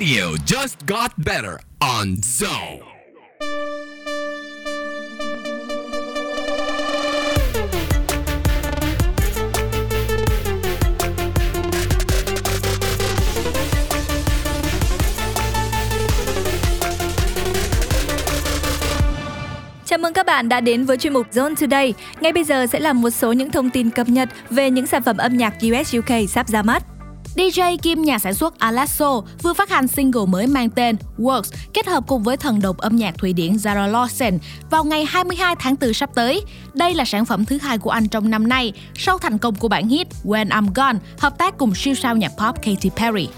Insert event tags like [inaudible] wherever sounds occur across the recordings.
Radio just got better on Zone. Chào mừng các bạn đã đến với chuyên mục Zone Today. Ngay bây giờ sẽ là một số những thông tin cập nhật về những sản phẩm âm nhạc US UK sắp ra mắt. DJ kim nhà sản xuất Alasso vừa phát hành single mới mang tên Works kết hợp cùng với thần độc âm nhạc Thụy Điển Zara Lawson vào ngày 22 tháng 4 sắp tới. Đây là sản phẩm thứ hai của anh trong năm nay, sau thành công của bản hit When I'm Gone, hợp tác cùng siêu sao nhạc pop Katy Perry.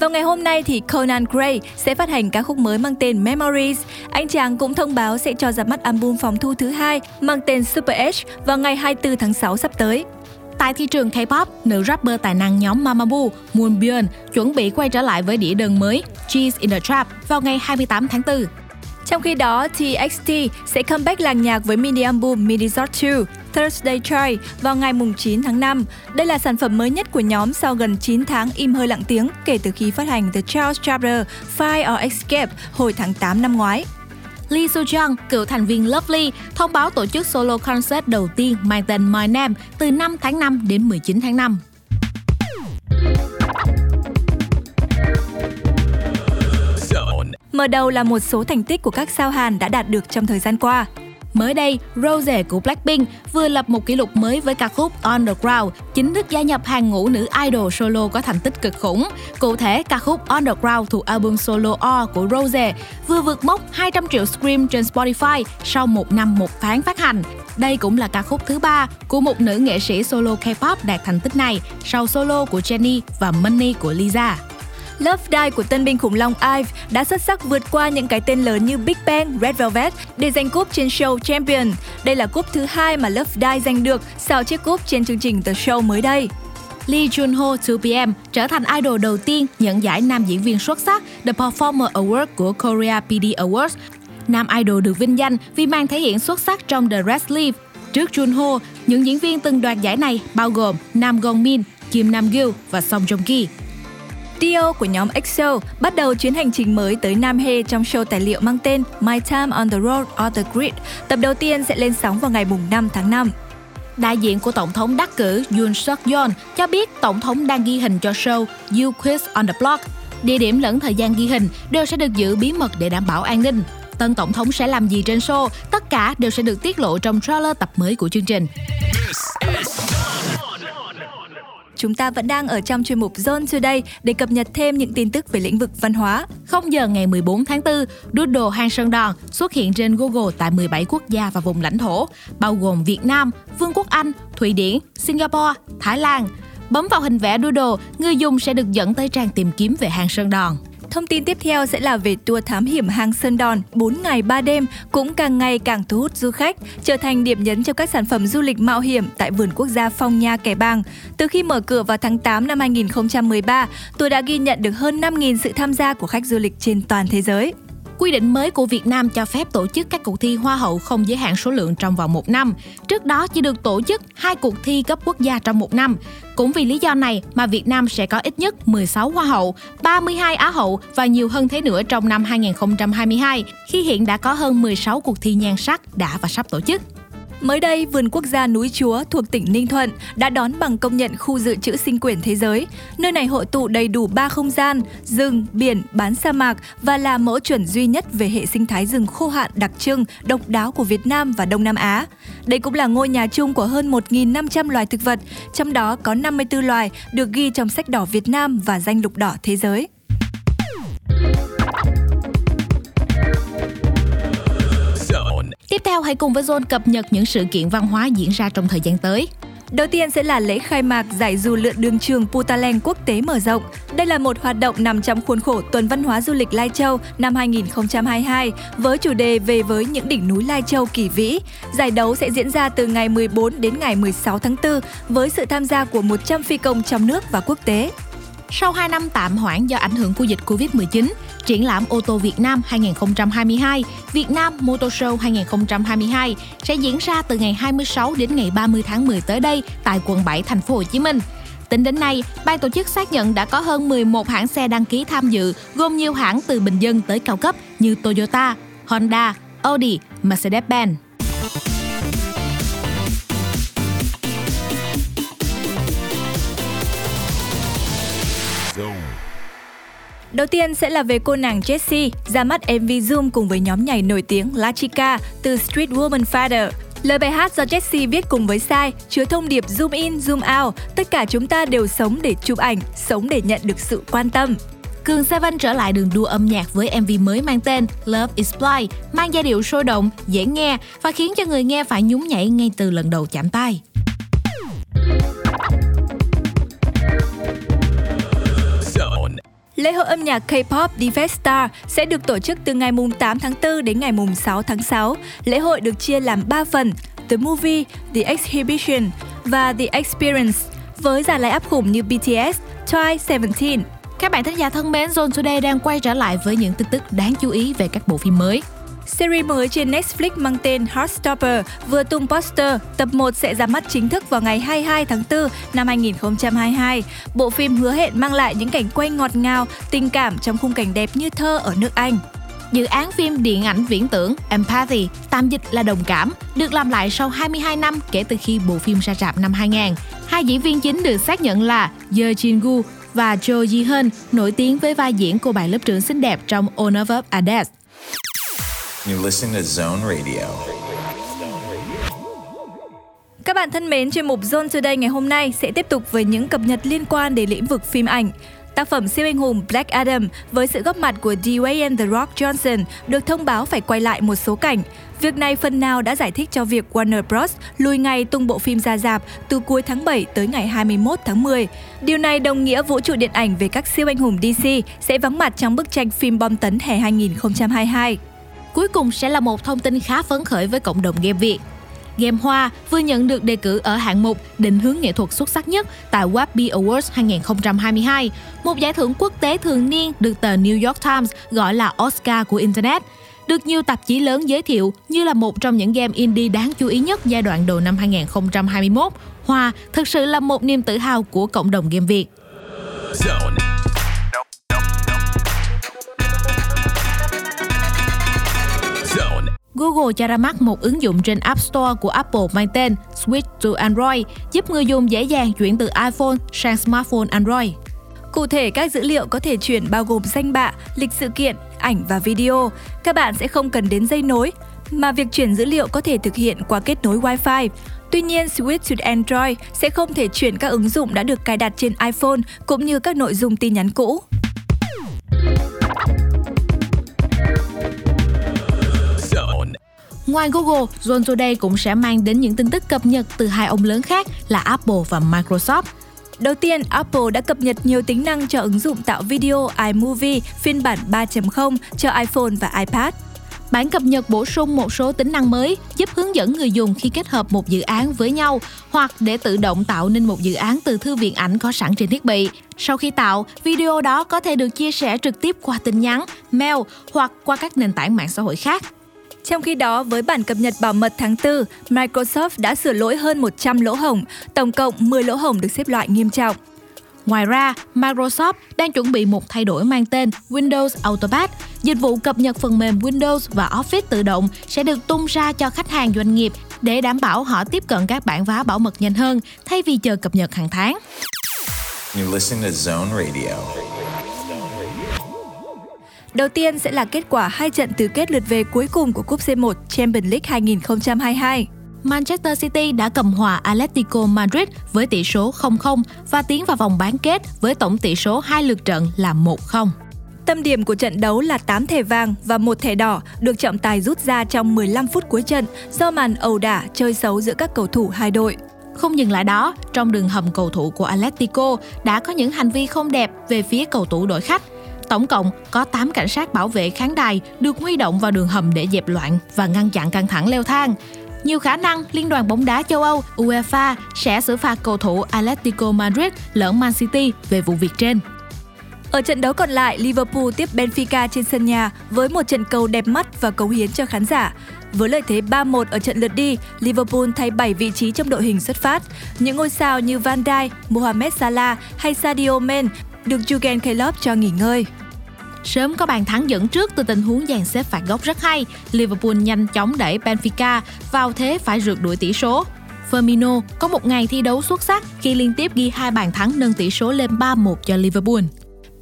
Vào ngày hôm nay thì Conan Gray sẽ phát hành ca khúc mới mang tên Memories. Anh chàng cũng thông báo sẽ cho ra mắt album phòng thu thứ hai mang tên Super Edge vào ngày 24 tháng 6 sắp tới. Tại thị trường K-pop, nữ rapper tài năng nhóm Mamamoo, Moonbyul chuẩn bị quay trở lại với đĩa đơn mới Cheese in the Trap vào ngày 28 tháng 4. Trong khi đó, TXT sẽ comeback làng nhạc với mini album Mini Resort 2 Thursday Try vào ngày 9 tháng 5. Đây là sản phẩm mới nhất của nhóm sau gần 9 tháng im hơi lặng tiếng kể từ khi phát hành The Charles Chapter Fire or Escape hồi tháng 8 năm ngoái. Lee Soo Jung, cựu thành viên Lovely, thông báo tổ chức solo concert đầu tiên mang tên My Name từ 5 tháng 5 đến 19 tháng 5. Mở đầu là một số thành tích của các sao Hàn đã đạt được trong thời gian qua. Mới đây, Rose của Blackpink vừa lập một kỷ lục mới với ca khúc On The Ground, chính thức gia nhập hàng ngũ nữ idol solo có thành tích cực khủng. Cụ thể, ca khúc On The Ground thuộc album solo O của Rose vừa vượt mốc 200 triệu stream trên Spotify sau một năm một tháng phát hành. Đây cũng là ca khúc thứ ba của một nữ nghệ sĩ solo K-pop đạt thành tích này sau solo của Jennie và Money của Lisa. Love Dive của tân binh khủng long IVE đã xuất sắc vượt qua những cái tên lớn như Big Bang, Red Velvet để giành cúp trên show Champion. Đây là cúp thứ hai mà Love Dive giành được sau chiếc cúp trên chương trình The Show mới đây. Lee Junho 2PM trở thành idol đầu tiên nhận giải nam diễn viên xuất sắc The Performer Award của Korea PD Awards. Nam idol được vinh danh vì màn thể hiện xuất sắc trong The Red Sleeve. Trước Junho, những diễn viên từng đoạt giải này bao gồm Nam Gong Min, Kim Nam Gil và Song Joong Ki. Dio của nhóm EXO bắt đầu chuyến hành trình mới tới Nam Hae trong show tài liệu mang tên My Time on the Road or the Grid. Tập đầu tiên sẽ lên sóng vào ngày mùng 5 tháng 5. Đại diện của Tổng thống đắc cử Yoon suk yeol cho biết Tổng thống đang ghi hình cho show You Quiz on the Block. Địa điểm lẫn thời gian ghi hình đều sẽ được giữ bí mật để đảm bảo an ninh. Tân Tổng thống sẽ làm gì trên show, tất cả đều sẽ được tiết lộ trong trailer tập mới của chương trình. Chúng ta vẫn đang ở trong chuyên mục Zone Today để cập nhật thêm những tin tức về lĩnh vực văn hóa. 0 giờ ngày 14 tháng 4, Doodle Hang Sơn Đòn xuất hiện trên Google tại 17 quốc gia và vùng lãnh thổ, bao gồm Việt Nam, Vương quốc Anh, Thụy Điển, Singapore, Thái Lan. Bấm vào hình vẽ Doodle, người dùng sẽ được dẫn tới trang tìm kiếm về hang Sơn Đòn. Thông tin tiếp theo sẽ là về tour thám hiểm hang Sơn Đòn 4 ngày 3 đêm cũng càng ngày càng thu hút du khách, trở thành điểm nhấn cho các sản phẩm du lịch mạo hiểm tại vườn quốc gia Phong Nha Kẻ Bàng. Từ khi mở cửa vào tháng 8 năm 2013, tour đã ghi nhận được hơn 5.000 sự tham gia của khách du lịch trên toàn thế giới. Quy định mới của Việt Nam cho phép tổ chức các cuộc thi Hoa hậu không giới hạn số lượng trong vòng một năm. Trước đó chỉ được tổ chức hai cuộc thi cấp quốc gia trong một năm. Cũng vì lý do này mà Việt Nam sẽ có ít nhất 16 Hoa hậu, 32 Á hậu và nhiều hơn thế nữa trong năm 2022, khi hiện đã có hơn 16 cuộc thi nhan sắc đã và sắp tổ chức. Mới đây, Vườn Quốc gia Núi Chúa thuộc tỉnh Ninh Thuận đã đón bằng công nhận khu dự trữ sinh quyển thế giới. Nơi này hội tụ đầy đủ ba không gian, rừng, biển, bán sa mạc và là mẫu chuẩn duy nhất về hệ sinh thái rừng khô hạn đặc trưng, độc đáo của Việt Nam và Đông Nam Á. Đây cũng là ngôi nhà chung của hơn 1.500 loài thực vật, trong đó có 54 loài được ghi trong sách đỏ Việt Nam và danh lục đỏ thế giới. Tiếp theo hãy cùng với Zone cập nhật những sự kiện văn hóa diễn ra trong thời gian tới. Đầu tiên sẽ là lễ khai mạc giải dù lượn đường trường Putaleng quốc tế mở rộng. Đây là một hoạt động nằm trong khuôn khổ Tuần Văn hóa Du lịch Lai Châu năm 2022 với chủ đề về với những đỉnh núi Lai Châu kỳ vĩ. Giải đấu sẽ diễn ra từ ngày 14 đến ngày 16 tháng 4 với sự tham gia của 100 phi công trong nước và quốc tế. Sau 2 năm tạm hoãn do ảnh hưởng của dịch Covid-19, triển lãm ô tô Việt Nam 2022, Việt Nam Motor Show 2022 sẽ diễn ra từ ngày 26 đến ngày 30 tháng 10 tới đây tại quận 7 thành phố Hồ Chí Minh. Tính đến nay, ban tổ chức xác nhận đã có hơn 11 hãng xe đăng ký tham dự, gồm nhiều hãng từ bình dân tới cao cấp như Toyota, Honda, Audi, Mercedes-Benz. Đầu tiên sẽ là về cô nàng Jessie, ra mắt MV Zoom cùng với nhóm nhảy nổi tiếng La Chica từ Street Woman Father. Lời bài hát do Jessie viết cùng với Sai chứa thông điệp zoom in, zoom out, tất cả chúng ta đều sống để chụp ảnh, sống để nhận được sự quan tâm. Cường Seven trở lại đường đua âm nhạc với MV mới mang tên Love is Blind, mang giai điệu sôi động, dễ nghe và khiến cho người nghe phải nhún nhảy ngay từ lần đầu chạm tay. Lễ hội âm nhạc K-pop Divestar sẽ được tổ chức từ ngày 8 tháng 4 đến ngày 6 tháng 6. Lễ hội được chia làm 3 phần: The Movie, The Exhibition và The Experience với dàn line áp khủng như BTS, Twice, Seventeen. Các bạn thính giả thân mến, Zone Today đang quay trở lại với những tin tức đáng chú ý về các bộ phim mới. Series mới trên Netflix mang tên Heartstopper vừa tung poster, tập 1 sẽ ra mắt chính thức vào ngày 22 tháng 4 năm 2022. Bộ phim hứa hẹn mang lại những cảnh quay ngọt ngào, tình cảm trong khung cảnh đẹp như thơ ở nước Anh. Dự án phim điện ảnh viễn tưởng Empathy, tạm dịch là đồng cảm, được làm lại sau 22 năm kể từ khi bộ phim ra rạp năm 2000. Hai diễn viên chính được xác nhận là Ye Jin Gu và Jo Ji Hun, nổi tiếng với vai diễn cô bạn lớp trưởng xinh đẹp trong Honor of Ades. You listen to Zone Radio. Các bạn thân mến, chuyên mục Zone Today ngày hôm nay sẽ tiếp tục với những cập nhật liên quan đến lĩnh vực phim ảnh. Tác phẩm siêu anh hùng Black Adam với sự góp mặt của Dwayne The Rock Johnson được thông báo phải quay lại một số cảnh. Việc này phần nào đã giải thích cho việc Warner Bros. lùi ngày tung bộ phim ra rạp từ cuối tháng 7 tới ngày 21 tháng 10. Điều này đồng nghĩa vũ trụ điện ảnh về các siêu anh hùng DC sẽ vắng mặt trong bức tranh phim bom tấn hè 2022. Cuối cùng sẽ là một thông tin khá phấn khởi với cộng đồng game Việt. Game Hoa vừa nhận được đề cử ở hạng mục định hướng nghệ thuật xuất sắc nhất tại Webby Awards 2022, một giải thưởng quốc tế thường niên được tờ New York Times gọi là Oscar của Internet. Được nhiều tạp chí lớn giới thiệu như là một trong những game indie đáng chú ý nhất giai đoạn đầu năm 2021, Hoa thực sự là một niềm tự hào của cộng đồng game Việt. Zone. Google cho ra mắt một ứng dụng trên App Store của Apple mang tên Switch to Android, giúp người dùng dễ dàng chuyển từ iPhone sang smartphone Android. Cụ thể, các dữ liệu có thể chuyển bao gồm danh bạ, lịch sự kiện, ảnh và video. Các bạn sẽ không cần đến dây nối, mà việc chuyển dữ liệu có thể thực hiện qua kết nối Wi-Fi. Tuy nhiên, Switch to Android sẽ không thể chuyển các ứng dụng đã được cài đặt trên iPhone cũng như các nội dung tin nhắn cũ. Ngoài Google, John Today cũng sẽ mang đến những tin tức cập nhật từ hai ông lớn khác là Apple và Microsoft. Đầu tiên, Apple đã cập nhật nhiều tính năng cho ứng dụng tạo video iMovie phiên bản 3.0 cho iPhone và iPad. Bản cập nhật bổ sung một số tính năng mới giúp hướng dẫn người dùng khi kết hợp một dự án với nhau hoặc để tự động tạo nên một dự án từ thư viện ảnh có sẵn trên thiết bị. Sau khi tạo, video đó có thể được chia sẻ trực tiếp qua tin nhắn, mail hoặc qua các nền tảng mạng xã hội khác. Trong khi đó, với bản cập nhật bảo mật tháng 4, Microsoft đã sửa lỗi hơn 100 lỗ hổng, tổng cộng 10 lỗ hổng được xếp loại nghiêm trọng. Ngoài ra, Microsoft đang chuẩn bị một thay đổi mang tên Windows Autopad. Dịch vụ cập nhật phần mềm Windows và Office tự động sẽ được tung ra cho khách hàng doanh nghiệp để đảm bảo họ tiếp cận các bản vá bảo mật nhanh hơn thay vì chờ cập nhật hàng tháng. You're listening to Zone Radio. Đầu tiên sẽ là kết quả hai trận tứ kết lượt về cuối cùng của Cúp C1 Champions League 2022. Manchester City đã cầm hòa Atletico Madrid với tỷ số 0-0 và tiến vào vòng bán kết với tổng tỷ số hai lượt trận là 1-0. Tâm điểm của trận đấu là 8 thẻ vàng và một thẻ đỏ được trọng tài rút ra trong 15 phút cuối trận do màn ẩu đả chơi xấu giữa các cầu thủ hai đội. Không dừng lại đó, trong đường hầm cầu thủ của Atletico đã có những hành vi không đẹp về phía cầu thủ đội khách. Tổng cộng có 8 cảnh sát bảo vệ khán đài được huy động vào đường hầm để dẹp loạn và ngăn chặn căng thẳng leo thang. Nhiều khả năng Liên đoàn bóng đá châu Âu UEFA sẽ xử phạt cầu thủ Atletico Madrid lẫn Man City về vụ việc trên. Ở trận đấu còn lại, Liverpool tiếp Benfica trên sân nhà với một trận cầu đẹp mắt và cống hiến cho khán giả. Với lợi thế 3-1 ở trận lượt đi, Liverpool thay 7 vị trí trong đội hình xuất phát. Những ngôi sao như Van Dijk, Mohamed Salah hay Sadio Mane được Jurgen Klopp cho nghỉ ngơi. Sớm có bàn thắng dẫn trước từ tình huống dàn xếp phạt góc rất hay, Liverpool nhanh chóng đẩy Benfica vào thế phải rượt đuổi tỷ số. Firmino có một ngày thi đấu xuất sắc khi liên tiếp ghi hai bàn thắng nâng tỷ số lên 3-1 cho Liverpool.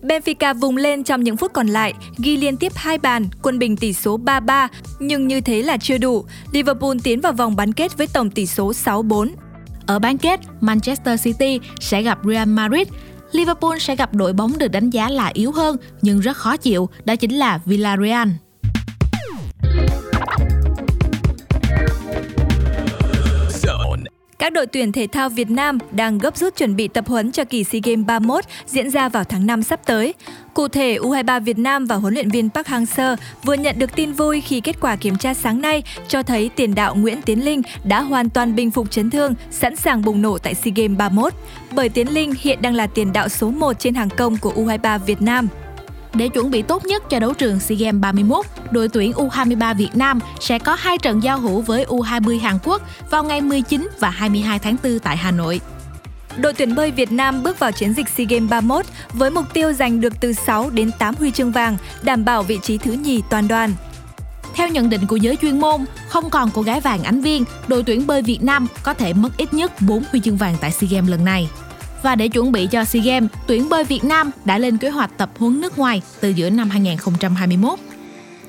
Benfica vùng lên trong những phút còn lại, ghi liên tiếp hai bàn, quân bình tỷ số 3-3, nhưng như thế là chưa đủ. Liverpool tiến vào vòng bán kết với tổng tỷ số 6-4. Ở bán kết, Manchester City sẽ gặp Real Madrid, Liverpool sẽ gặp đội bóng được đánh giá là yếu hơn nhưng rất khó chịu, đó chính là Villarreal. Các đội tuyển thể thao Việt Nam đang gấp rút chuẩn bị tập huấn cho kỳ SEA Games 31 diễn ra vào tháng 5 sắp tới. Cụ thể, U23 Việt Nam và huấn luyện viên Park Hang-seo vừa nhận được tin vui khi kết quả kiểm tra sáng nay cho thấy tiền đạo Nguyễn Tiến Linh đã hoàn toàn bình phục chấn thương, sẵn sàng bùng nổ tại SEA Games 31. Bởi Tiến Linh hiện đang là tiền đạo số 1 trên hàng công của U23 Việt Nam. Để chuẩn bị tốt nhất cho đấu trường SEA Games 31, đội tuyển U23 Việt Nam sẽ có hai trận giao hữu với U20 Hàn Quốc vào ngày 19 và 22 tháng 4 tại Hà Nội. Đội tuyển bơi Việt Nam bước vào chiến dịch SEA Games 31 với mục tiêu giành được từ 6 đến 8 huy chương vàng, đảm bảo vị trí thứ nhì toàn đoàn. Theo nhận định của giới chuyên môn, không còn cô gái vàng ánh viên, đội tuyển bơi Việt Nam có thể mất ít nhất 4 huy chương vàng tại SEA Games lần này. Và để chuẩn bị cho SEA Games, tuyển bơi Việt Nam đã lên kế hoạch tập huấn nước ngoài từ giữa năm 2021.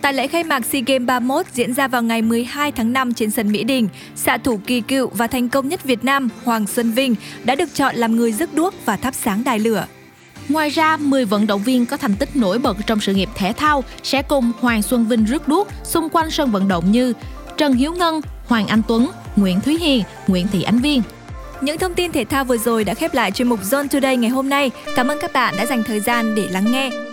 Tại lễ khai mạc SEA Games 31 diễn ra vào ngày 12 tháng 5 trên sân Mỹ Đình, xạ thủ kỳ cựu và thành công nhất Việt Nam Hoàng Xuân Vinh đã được chọn làm người rước đuốc và thắp sáng đài lửa. Ngoài ra, 10 vận động viên có thành tích nổi bật trong sự nghiệp thể thao sẽ cùng Hoàng Xuân Vinh rước đuốc xung quanh sân vận động như Trần Hiếu Ngân, Hoàng Anh Tuấn, Nguyễn Thúy Hiền, Nguyễn Thị Ánh Viên. Những thông tin thể thao vừa rồi đã khép lại chuyên mục Zone Today ngày hôm nay. Cảm ơn các bạn đã dành thời gian để lắng nghe.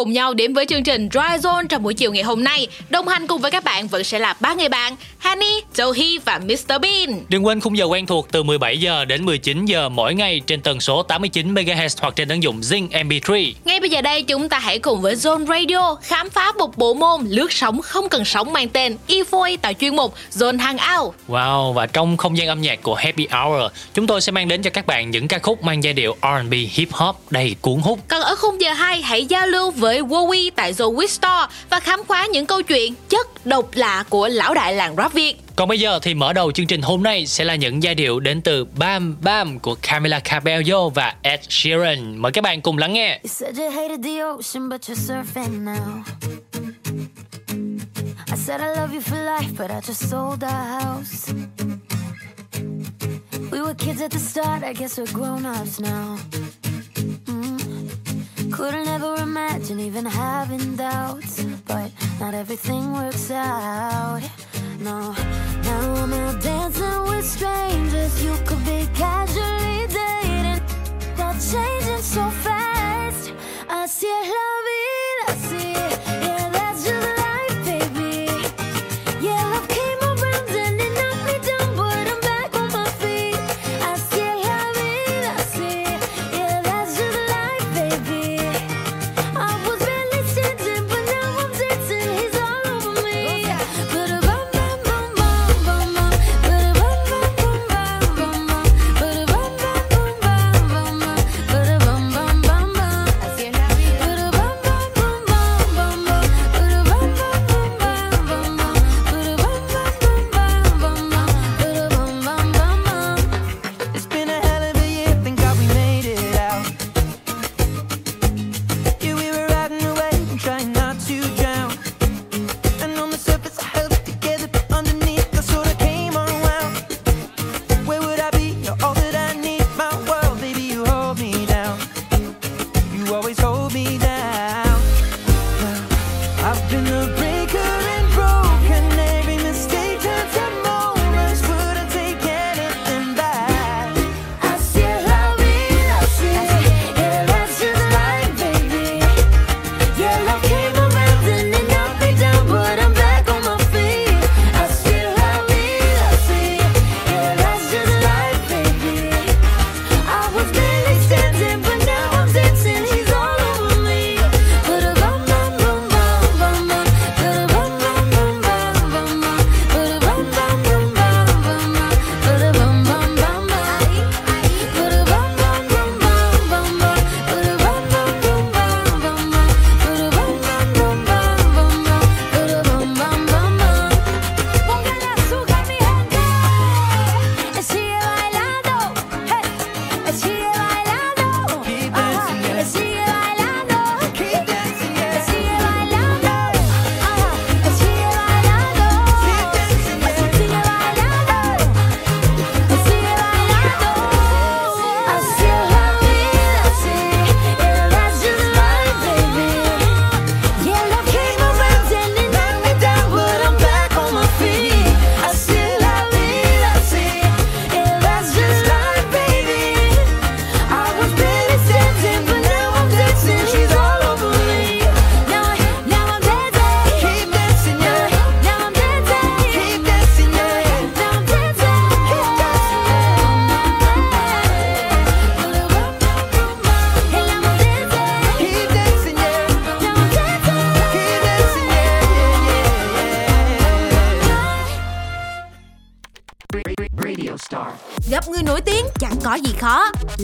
Cùng nhau đến với chương trình Dry Zone trong buổi chiều ngày hôm nay. Đồng hành cùng với các bạn vẫn sẽ là ba người bạn Honey, Joey và Mr Bean. Đừng quên khung giờ quen thuộc từ 17 giờ đến 19 giờ mỗi ngày trên tần số 89 MHz hoặc trên ứng dụng Zing MP3. Ngay bây giờ đây chúng ta hãy cùng với Zone Radio khám phá một bộ môn lướt sóng không cần sóng mang tên eFoy tại chuyên mục Zone Hangout. Wow, và trong không gian âm nhạc của Happy Hour, chúng tôi sẽ mang đến cho các bạn những ca khúc mang giai điệu R&B hip hop đầy cuốn hút. Còn ở khung giờ 2 hãy giao lưu với Wowie tại The Wish Store và khám phá những câu chuyện chất độc lạ của lão đại làng rap Việt. Còn bây giờ thì mở đầu chương trình hôm nay sẽ là những giai điệu đến từ Bam Bam của Camila Cabello và Ed Sheeran. Mời các bạn cùng lắng nghe. I said I love you for life, but I just sold our house. We were kids at the start, I guess we're grown ups now. Mm. Couldn't ever imagine even having doubts, but not everything works out. No, now I'm out dancing with strangers. You could be casually dating, but changing so fast. I see it, love it, I see it.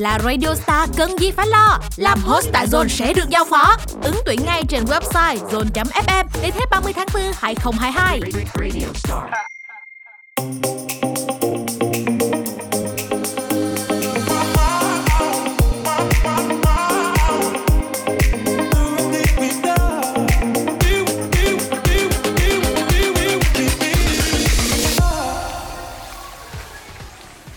Là Radio Star cần gì phải lo. Làm host tại Zone sẽ được giao phó. Ứng tuyển ngay trên website zone.fm đến hết 30 tháng 4 2022.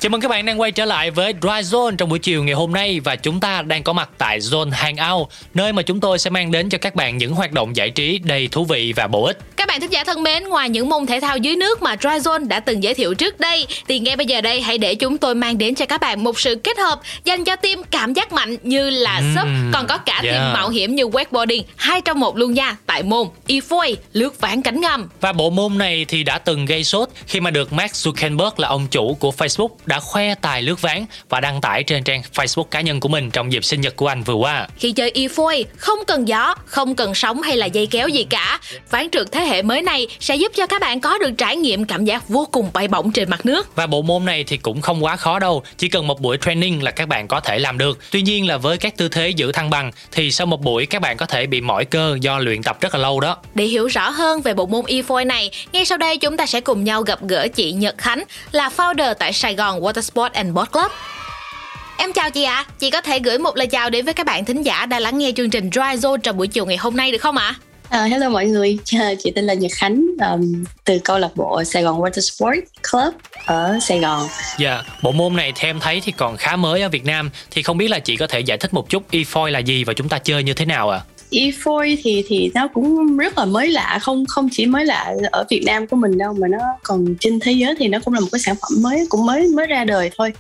Chào mừng các bạn đang quay trở lại với Dry Zone trong buổi chiều ngày hôm nay và chúng ta đang có mặt tại Zone Hangout, nơi mà chúng tôi sẽ mang đến cho các bạn những hoạt động giải trí đầy thú vị và bổ ích. Các bạn thính giả thân mến, ngoài những môn thể thao dưới nước mà Dry Zone đã từng giới thiệu trước đây, thì ngay bây giờ đây hãy để chúng tôi mang đến cho các bạn một sự kết hợp dành cho team cảm giác mạnh như là Ừm, sub, còn có cả yeah. team mạo hiểm như wakeboarding, hai trong một luôn nha, tại môn e-foil, lướt ván cánh ngầm. Và bộ môn này thì đã từng gây sốt khi mà được Mark Zuckerberg là ông chủ của Facebook đã khoe tài lướt ván và đăng tải trên trang Facebook cá nhân của mình trong dịp sinh nhật của anh vừa qua. Khi chơi e-foil, không cần gió, không cần sóng hay là dây kéo gì cả. Ván trượt thế hệ mới này sẽ giúp cho các bạn có được trải nghiệm cảm giác vô cùng bay bổng trên mặt nước. Và bộ môn này thì cũng không quá khó đâu, chỉ cần một buổi training là các bạn có thể làm được. Tuy nhiên là với các tư thế giữ thăng bằng thì sau một buổi các bạn có thể bị mỏi cơ do luyện tập rất là lâu đó. Để hiểu rõ hơn về bộ môn e-foil này, ngay sau đây chúng ta sẽ cùng nhau gặp gỡ chị Nhật Khánh là founder tại Sài Gòn Water Sport and Boat Club. Em chào chị ạ, chị có thể gửi một lời chào đến với các bạn thính giả đang lắng nghe chương trình Dry Zone trong buổi chiều ngày hôm nay được không ạ? À, hello mọi người, chị tên là Nhật Khánh um, từ câu lạc bộ Sài Gòn Water Sport Club ở Sài Gòn. Dạ, bộ môn này theo em thấy thì còn khá mới ở Việt Nam thì không biết là chị có thể giải thích một chút e-foil là gì và chúng ta chơi như thế nào ạ? À? E-foil thì thì nó cũng rất là mới lạ, không không chỉ mới lạ ở Việt Nam của mình đâu mà nó còn trên thế giới thì nó cũng là một cái sản phẩm mới cũng mới mới ra đời thôi.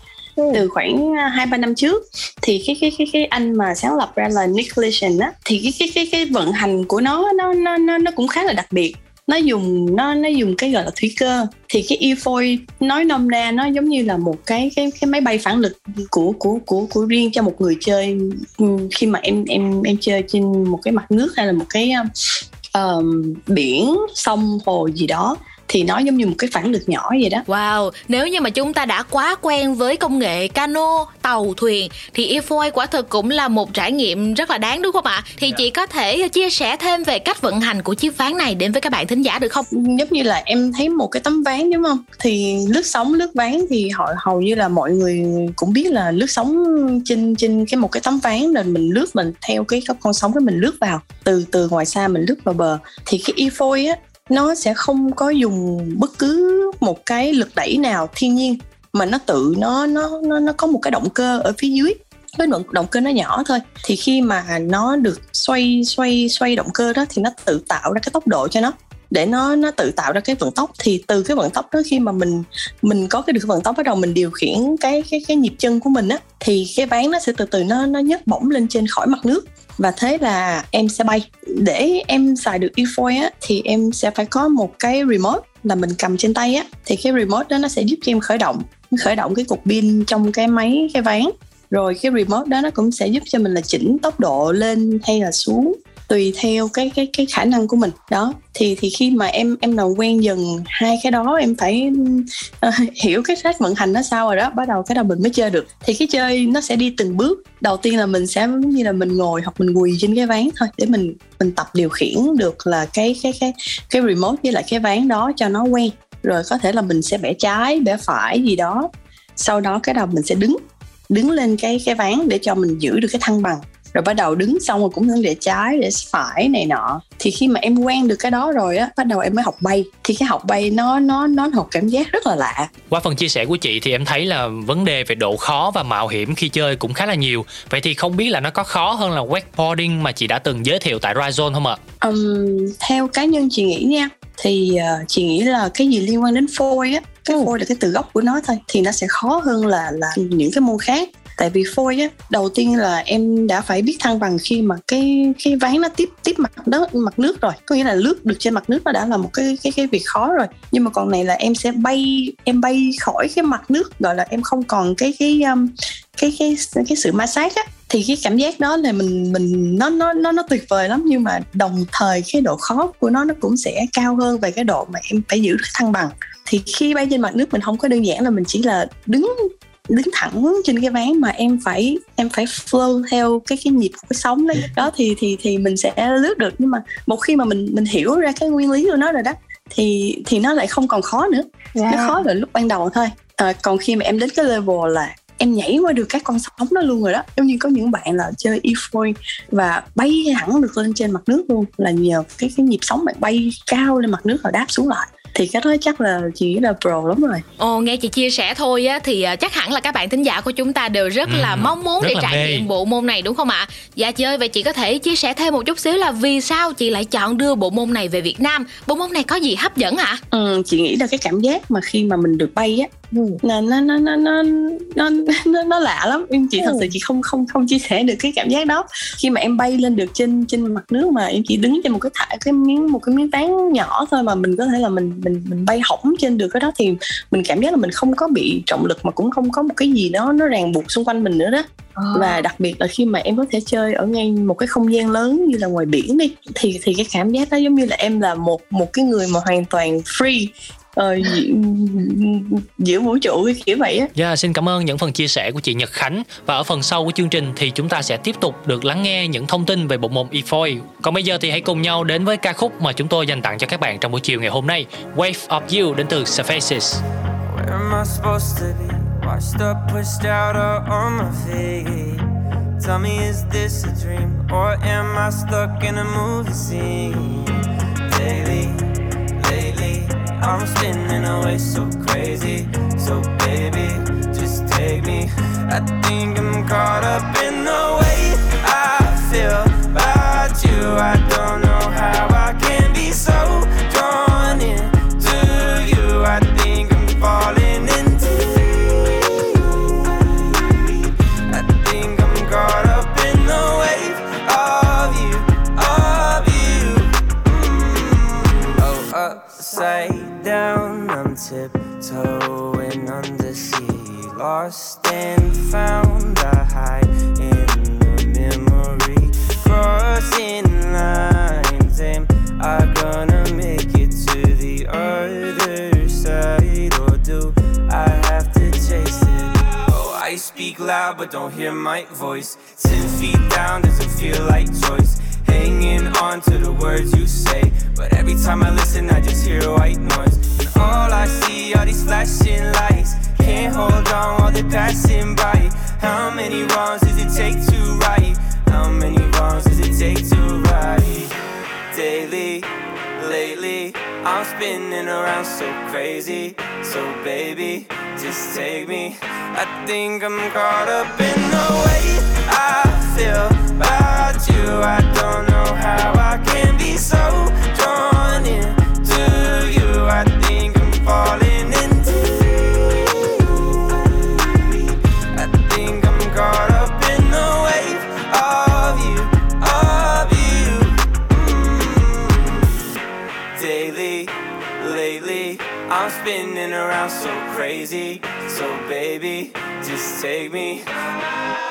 từ khoảng hai ba năm trước thì cái cái cái cái anh mà sáng lập ra là Nick Leishman á thì cái cái cái cái vận hành của nó nó nó nó cũng khá là đặc biệt nó dùng nó nó dùng cái gọi là thủy cơ. Thì cái EFOI nói nôm na nó giống như là một cái cái cái máy bay phản lực của của của của riêng cho một người chơi. Khi mà em em em chơi trên một cái mặt nước hay là một cái um, biển sông hồ gì đó thì nó giống như một cái phản lực nhỏ vậy đó. Wow, nếu như mà chúng ta đã quá quen với công nghệ cano, tàu, thuyền thì e-foil quả thực cũng là một trải nghiệm rất là đáng đúng không ạ? Thì chị có thể chia sẻ thêm về cách vận hành của chiếc ván này đến với các bạn thính giả được không? Giống như là em thấy một cái tấm ván đúng không? Thì lướt sóng, lướt ván thì họ hầu như là mọi người cũng biết là lướt sóng trên trên cái một cái tấm ván là mình lướt mình theo cái con sóng cái mình lướt vào từ từ ngoài xa mình lướt vào bờ thì cái e-foil á nó sẽ không có dùng bất cứ một cái lực đẩy nào thiên nhiên mà nó tự nó nó nó nó có một cái động cơ ở phía dưới. Với động, động cơ nó nhỏ thôi. Thì khi mà nó được xoay xoay xoay động cơ đó thì nó tự tạo ra cái tốc độ cho nó để nó nó tự tạo ra cái vận tốc. Thì từ cái vận tốc đó khi mà mình mình có cái được vận tốc bắt đầu mình điều khiển cái cái cái nhịp chân của mình á, thì cái ván nó sẽ từ từ nó nó nhấc bổng lên trên khỏi mặt nước. Và thế là em sẽ bay. Để em xài được eFoil á, thì em sẽ phải có một cái remote là mình cầm trên tay á. Thì cái remote đó nó sẽ giúp cho em khởi động khởi động cái cục pin trong cái máy, cái ván. Rồi cái remote đó nó cũng sẽ giúp cho mình là chỉnh tốc độ lên hay là xuống tùy theo cái cái cái khả năng của mình. Đó thì thì khi mà em em làm quen dần hai cái đó em phải uh, [laughs] hiểu cái cách vận hành nó sao rồi đó bắt đầu cái đầu mình mới chơi được. Thì cái chơi nó sẽ đi từng bước. Đầu tiên là mình sẽ giống như là mình ngồi hoặc mình quỳ trên cái ván thôi để mình mình tập điều khiển được là cái cái cái cái remote với lại cái ván đó cho nó quen. Rồi có thể là mình sẽ bẻ trái bẻ phải gì đó. Sau đó cái đầu mình sẽ đứng đứng lên cái cái ván để cho mình giữ được cái thăng bằng rồi bắt đầu đứng xong rồi cũng hướng để trái để phải này nọ. Thì khi mà em quen được cái đó rồi á bắt đầu em mới học bay. Thì cái học bay nó nó nó học cảm giác rất là lạ. Qua phần chia sẻ của chị thì em thấy là vấn đề về độ khó và mạo hiểm khi chơi cũng khá là nhiều. Vậy thì không biết là nó có khó hơn là wakeboarding mà chị đã từng giới thiệu tại Ryzone không ạ? Um, theo cá nhân chị nghĩ nha thì uh, chị nghĩ là cái gì liên quan đến phôi á cái phôi là cái từ gốc của nó thôi. Thì nó sẽ khó hơn là là những cái môn khác tại vì phôi á đầu tiên là em đã phải biết thăng bằng khi mà cái cái ván nó tiếp tiếp mặt đất mặt nước rồi. Có nghĩa là lướt được trên mặt nước nó đã là một cái cái cái việc khó rồi. Nhưng mà còn này là em sẽ bay em bay khỏi cái mặt nước gọi là em không còn cái cái um, cái cái cái, cái sự ma sát á. Thì cái cảm giác đó là mình mình nó nó nó nó tuyệt vời lắm. Nhưng mà đồng thời cái độ khó của nó nó cũng sẽ cao hơn về cái độ mà em phải giữ thăng bằng. Thì khi bay trên mặt nước mình không có đơn giản là mình chỉ là đứng đứng thẳng trên cái ván mà em phải em phải flow theo cái cái nhịp của cái sóng đấy. Đó thì thì thì mình sẽ lướt được. Nhưng mà một khi mà mình mình hiểu ra cái nguyên lý của nó rồi đó thì thì nó lại không còn khó nữa. Dạ. nó khó ở lúc ban đầu thôi. À, còn khi mà em đến cái level là em nhảy qua được các con sóng đó luôn rồi đó. Giống như có những bạn là chơi e và bay hẳn được lên trên mặt nước luôn là nhờ cái cái nhịp sóng bạn bay cao lên mặt nước và đáp xuống lại thì cái đó chắc là chị nghĩ là pro lắm rồi Ồ, nghe chị chia sẻ thôi á thì à, chắc hẳn là các bạn thính giả của chúng ta đều rất Ừ, là mong muốn để trải nghiệm bộ môn này đúng không ạ? Dạ chị ơi, vậy chị có thể chia sẻ thêm một chút xíu là vì sao chị lại chọn đưa bộ môn này về Việt Nam? Bộ môn này có gì hấp dẫn ạ? ừ, chị nghĩ là cái cảm giác mà khi mà mình được bay á. Là nó nó nó nó nó nó, nó lạ lắm. Em chị thật Ừ. sự chị không không không chia sẻ được cái cảm giác đó. Khi mà em bay lên được trên trên mặt nước mà em chỉ đứng trên một cái thả cái miếng một cái miếng ván nhỏ thôi mà mình có thể là mình mình mình bay hỏng trên được cái đó thì mình cảm giác là mình không có bị trọng lực mà cũng không có một cái gì đó nó ràng buộc xung quanh mình nữa đó. Và đặc biệt là khi mà em có thể chơi ở ngay một cái không gian lớn như là ngoài biển đi thì thì cái cảm giác đó giống như là em là một một cái người mà hoàn toàn free ờ, giữa, vũ trụ cái kiểu vậy á Dạ, xin cảm ơn những phần chia sẻ của chị Nhật Khánh và ở phần sau của chương trình thì chúng ta sẽ tiếp tục được lắng nghe những thông tin về bộ môn e-foil. Còn bây giờ thì hãy cùng nhau đến với ca khúc mà chúng tôi dành tặng cho các bạn trong buổi chiều ngày hôm nay, Wave of You đến từ Surfaces. Where am I supposed to be? Washed up, pushed out, or on my feet? Tell me, is this a dream? Or am I stuck in a movie scene? Daily, I'm spinning away so crazy. So, baby, just take me. I think I'm caught up in the way I feel about you. I don't know how lost and found. I hide in the memory, crossing lines. Am I gonna make it to the other side, or do I have to chase it? Oh, I speak loud but don't hear my voice. Ten feet down doesn't feel like choice. Hanging on to the words you say, but every time I listen, I just hear white noise. And all I see are these flashing lights. Can't hold on while they're passing by. How many wrongs does it take to right? How many wrongs does it take to right? Daily, lately, I'm spinning around so crazy. So baby, just take me. I think I'm caught up in the way I feel about you. I don't know how take me.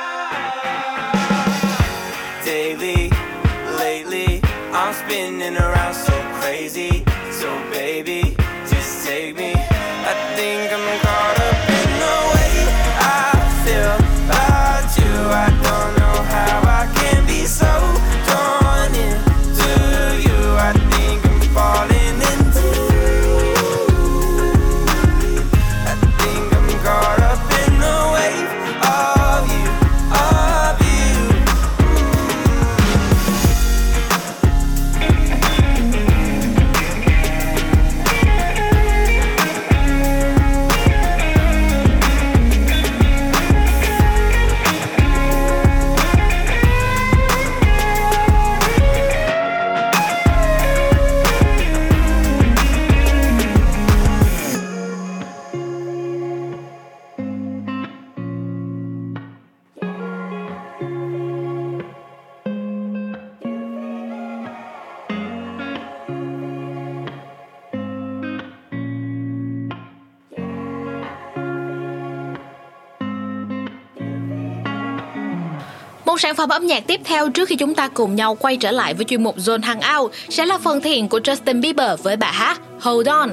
Một sản phẩm âm nhạc tiếp theo trước khi chúng ta cùng nhau quay trở lại với chuyên mục Zone Hangout sẽ là phần thiện của Justin Bieber với bài hát Hold On.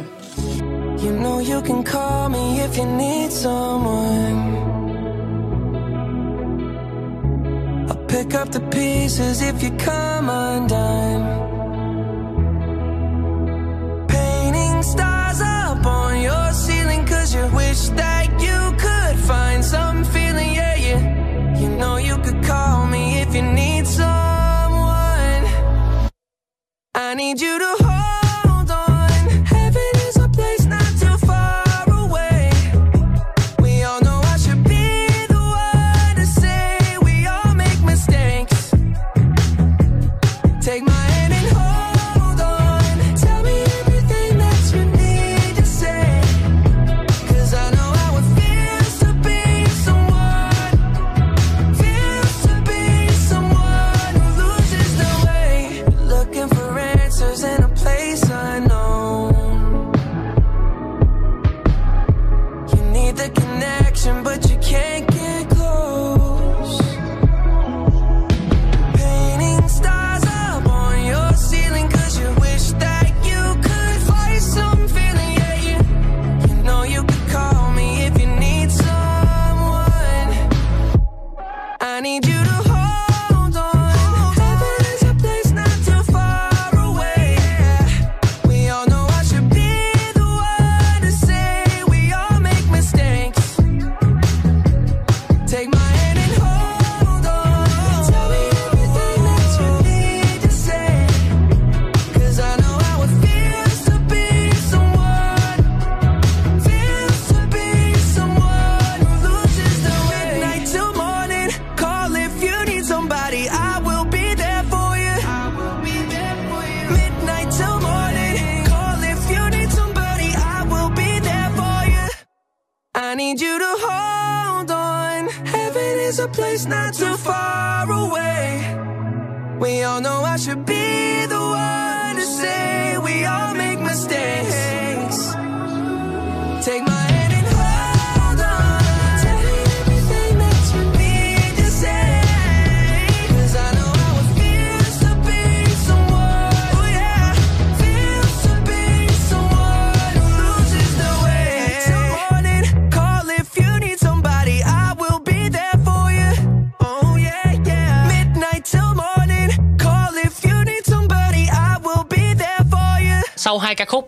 You know you can call me if you need someone. Pick up the pieces if you come undone. Painting stars up on your ceiling cause you wish that you could find some feeling. You need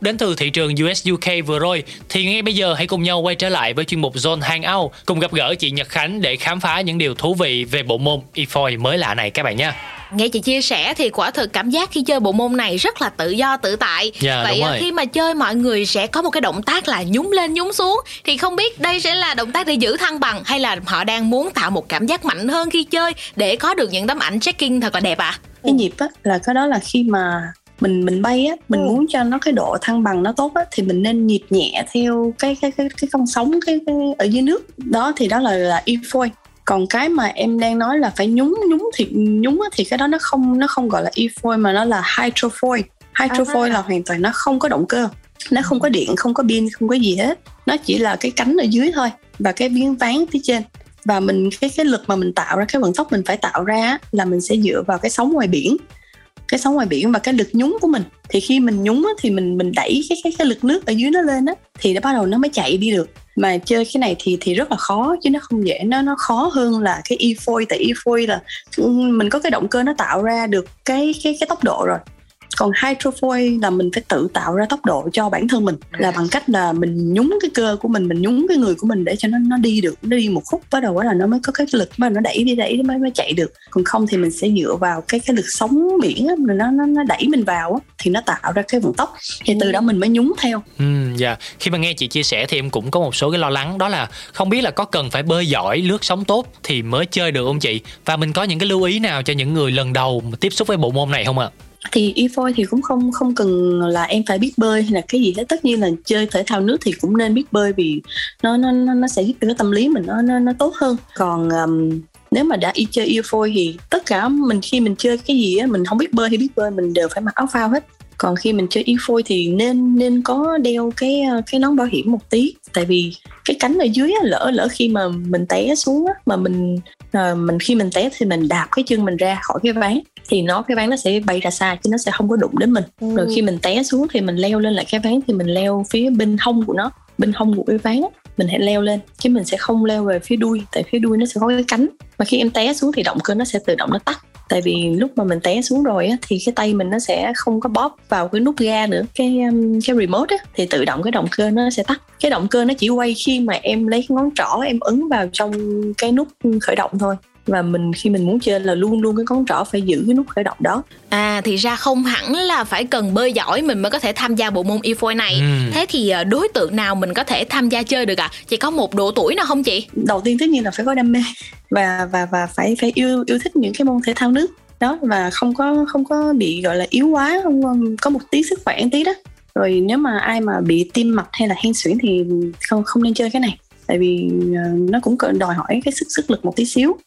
đến từ thị trường US UK vừa rồi thì ngay bây giờ hãy cùng nhau quay trở lại với chuyên mục Zone Hangout cùng gặp gỡ chị Nhật Khánh để khám phá những điều thú vị về bộ môn eFoil mới lạ này các bạn nha. Nghe chị chia sẻ thì quả thực cảm giác khi chơi bộ môn này rất là tự do tự tại. Dạ, Vậy đúng à, rồi. khi mà chơi mọi người sẽ có một cái động tác là nhún lên nhún xuống thì không biết đây sẽ là động tác để giữ thăng bằng hay là họ đang muốn tạo một cảm giác mạnh hơn khi chơi để có được những tấm ảnh check-in thật là đẹp ạ. cái nhịp á là cái đó là khi mà mình mình bay á mình muốn cho nó cái độ thăng bằng nó tốt á thì mình nên nhịp nhẹ theo cái cái cái cái con sóng cái, cái ở dưới nước. Đó thì đó là là efoil còn cái mà em đang nói là phải nhúng nhúng thì nhúng á, thì cái đó nó không nó không gọi là efoil mà nó là hydrofoil hydrofoil là hoàn toàn nó không có động cơ. Nó không có điện không có pin không có gì hết. Nó chỉ là cái cánh ở dưới thôi và cái miếng ván phía trên. Và mình cái cái lực mà mình tạo ra cái vận tốc mình phải tạo ra là mình sẽ dựa vào cái sóng ngoài biển cái sóng ngoài biển và cái lực nhúng của mình. Thì khi mình nhúng á, thì mình mình đẩy cái cái cái lực nước ở dưới nó lên á thì nó bắt đầu nó mới chạy đi được. Mà chơi cái này thì thì rất là khó chứ nó không dễ. Nó nó khó hơn là cái efoil tại efoil là ừ, mình có cái động cơ nó tạo ra được cái cái cái tốc độ rồi còn hydrofoil là mình phải tự tạo ra tốc độ cho bản thân mình là bằng cách là mình nhúng cái cơ của mình mình nhúng cái người của mình để cho nó nó đi được nó đi một khúc bắt đầu là nó mới có cái lực mà nó đẩy đi đẩy mới mới chạy được còn không thì mình sẽ dựa vào cái cái lực sóng biển á, nó nó nó đẩy mình vào á, thì nó tạo ra cái vận tốc thì từ đó mình mới nhúng theo Ừ, dạ. Khi mà nghe chị chia sẻ thì em cũng có một số cái lo lắng đó là không biết là có cần phải bơi giỏi, lướt sóng tốt thì mới chơi được không chị? Và mình có những cái lưu ý nào cho những người lần đầu mà tiếp xúc với bộ môn này không ạ? Thì efoil thì cũng không không cần là em phải biết bơi hay là cái gì hết. Tất nhiên là chơi thể thao nước thì cũng nên biết bơi vì nó nó nó, nó sẽ giúp cho cái tâm lý mình nó nó, nó tốt hơn. Còn um, nếu mà đã y chơi efoil thì tất cả mình khi mình chơi cái gì á mình không biết bơi hay biết bơi mình đều phải mặc áo phao hết còn khi mình chơi efoil thì nên nên có đeo cái cái nón bảo hiểm một tí. Tại vì cái cánh ở dưới á, lỡ lỡ khi mà mình té xuống á, mà mình à, mình khi mình té thì mình đạp cái chân mình ra khỏi cái ván thì nó cái ván nó sẽ bay ra xa chứ nó sẽ không có đụng đến mình. Rồi khi mình té xuống thì mình leo lên lại cái ván thì mình leo phía bên hông của nó bên hông của cái ván mình hãy leo lên chứ mình sẽ không leo về phía đuôi tại phía đuôi nó sẽ có cái cánh. Mà khi em té xuống thì động cơ nó sẽ tự động nó tắt tại vì lúc mà mình té xuống rồi á, thì cái tay mình nó sẽ không có bóp vào cái nút ga nữa cái um, cái remote á, thì tự động cái động cơ nó sẽ tắt cái động cơ nó chỉ quay khi mà em lấy cái ngón trỏ em ấn vào trong cái nút khởi động thôi và mình khi mình muốn chơi là luôn luôn cái ngón trỏ phải giữ cái nút khởi động đó À thì ra không hẳn là phải cần bơi giỏi mình mới có thể tham gia bộ môn e này. Ừ. Thế thì ờ, đối tượng nào mình có thể tham gia chơi được ạ? À? Chỉ có một độ tuổi nào không chị? đầu tiên tất nhiên là phải có đam mê và và và phải phải yêu yêu thích những cái môn thể thao nước đó và không có không có bị, gọi là, yếu quá, không có một tí sức khỏe một tí đó. Rồi nếu mà ai mà bị tim mạch hay là hen suyễn thì không không nên chơi cái này tại vì ờ, nó cũng đòi hỏi cái sức sức lực một tí xíu.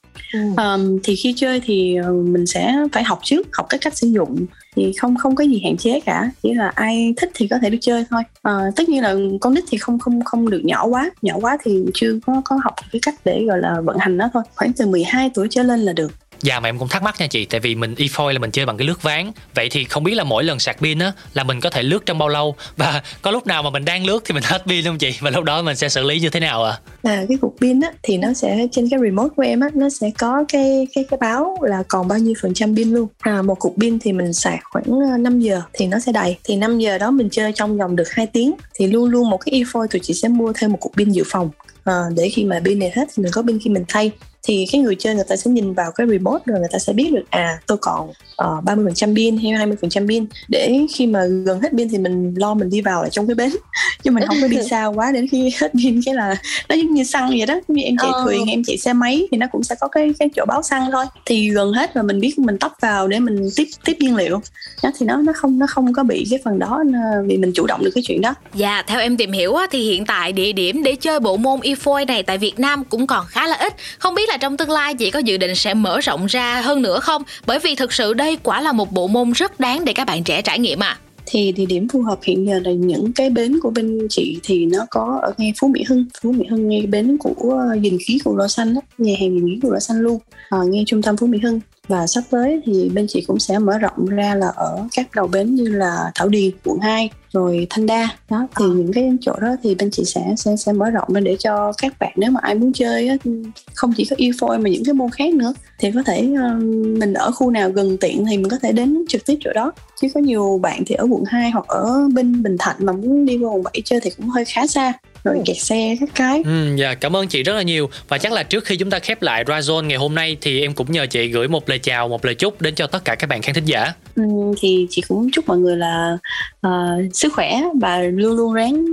Ờm, thì khi chơi thì ờ, mình sẽ phải học trước học cái cách sử dụng. Thì không không có gì hạn chế cả chỉ là ai thích thì có thể đi chơi thôi. Ờ, tất nhiên là con nít thì không không không được nhỏ quá. Nhỏ quá thì chưa có có học cái cách để gọi là vận hành nó thôi. Khoảng từ 12 tuổi trở lên là được Dạ mà em cũng thắc mắc nha chị Tại vì mình e là mình chơi bằng cái lướt ván. Vậy thì không biết là mỗi lần sạc pin á Là mình có thể lướt trong bao lâu? Và có lúc nào mà mình đang lướt thì mình hết pin không chị? Và lúc đó mình sẽ xử lý như thế nào ạ? Là cái cục pin á thì nó sẽ trên cái remote của em á nó sẽ có cái cái cái báo là còn bao nhiêu phần trăm pin luôn. À, một cục pin thì mình sạc khoảng ờ, 5 giờ thì nó sẽ đầy. Thì 5 giờ đó mình chơi trong vòng được 2 tiếng. Thì luôn luôn một cái e tụi chị sẽ mua thêm một cục pin dự phòng. À, để khi mà pin này hết thì mình có pin khi mình thay thì cái người chơi người ta sẽ nhìn vào cái remote rồi người ta sẽ biết được à tôi còn uh, 30% pin hay 20% pin. Để khi mà gần hết pin thì mình lo mình đi vào lại trong cái bến. [laughs] Chứ mình không có đi xa quá đến khi hết pin cái là nó giống như xăng vậy đó. Như em chạy Ờ. thuyền em chạy xe máy thì nó cũng sẽ có cái cái chỗ báo xăng thôi. Thì gần hết và mình biết mình tấp vào để mình tiếp tiếp nhiên liệu. Đó thì nó nó không nó không có bị cái phần đó vì mình chủ động được cái chuyện đó. Dạ, theo em tìm hiểu thì hiện tại địa điểm để chơi bộ môn e này tại Việt Nam cũng còn khá là ít. Không biết là trong tương lai chị có dự định sẽ mở rộng ra hơn nữa không? Bởi vì thực sự đây quả là một bộ môn rất đáng để các bạn trẻ trải nghiệm à. thì địa điểm phù hợp hiện giờ là những cái bến của bên chị thì nó có ở ngay Phú Mỹ Hưng Phú Mỹ Hưng ngay bến của ờ, dình khí của Lao Xanh đó, nhà hàng dình khí của Lao Xanh luôn à, ngay trung tâm Phú Mỹ Hưng và sắp tới thì bên chị cũng sẽ mở rộng ra là ở các đầu bến như là Thảo Điền quận 2 rồi Thanh Đa. Đó. Thì những cái chỗ đó thì bên chị sẽ sẽ sẽ mở rộng lên để cho các bạn nếu mà ai muốn chơi á, không chỉ có e mà những cái môn khác nữa thì có thể ờ, mình ở khu nào gần tiện thì mình có thể đến trực tiếp chỗ đó. Chứ có nhiều bạn thì ở quận 2 hoặc ở bên Bình Thạnh mà muốn đi qua quận 7 chơi thì cũng hơi khá xa rồi kẹt xe các cái. Ừ, dạ cảm ơn chị rất là nhiều. Và chắc là trước khi chúng ta khép lại Razon ngày hôm nay thì em cũng nhờ chị gửi một lời chào một lời chúc đến cho tất cả các bạn khán thính giả. Ừm, thì chị cũng chúc mọi người là ờ, sức khỏe và luôn luôn ráng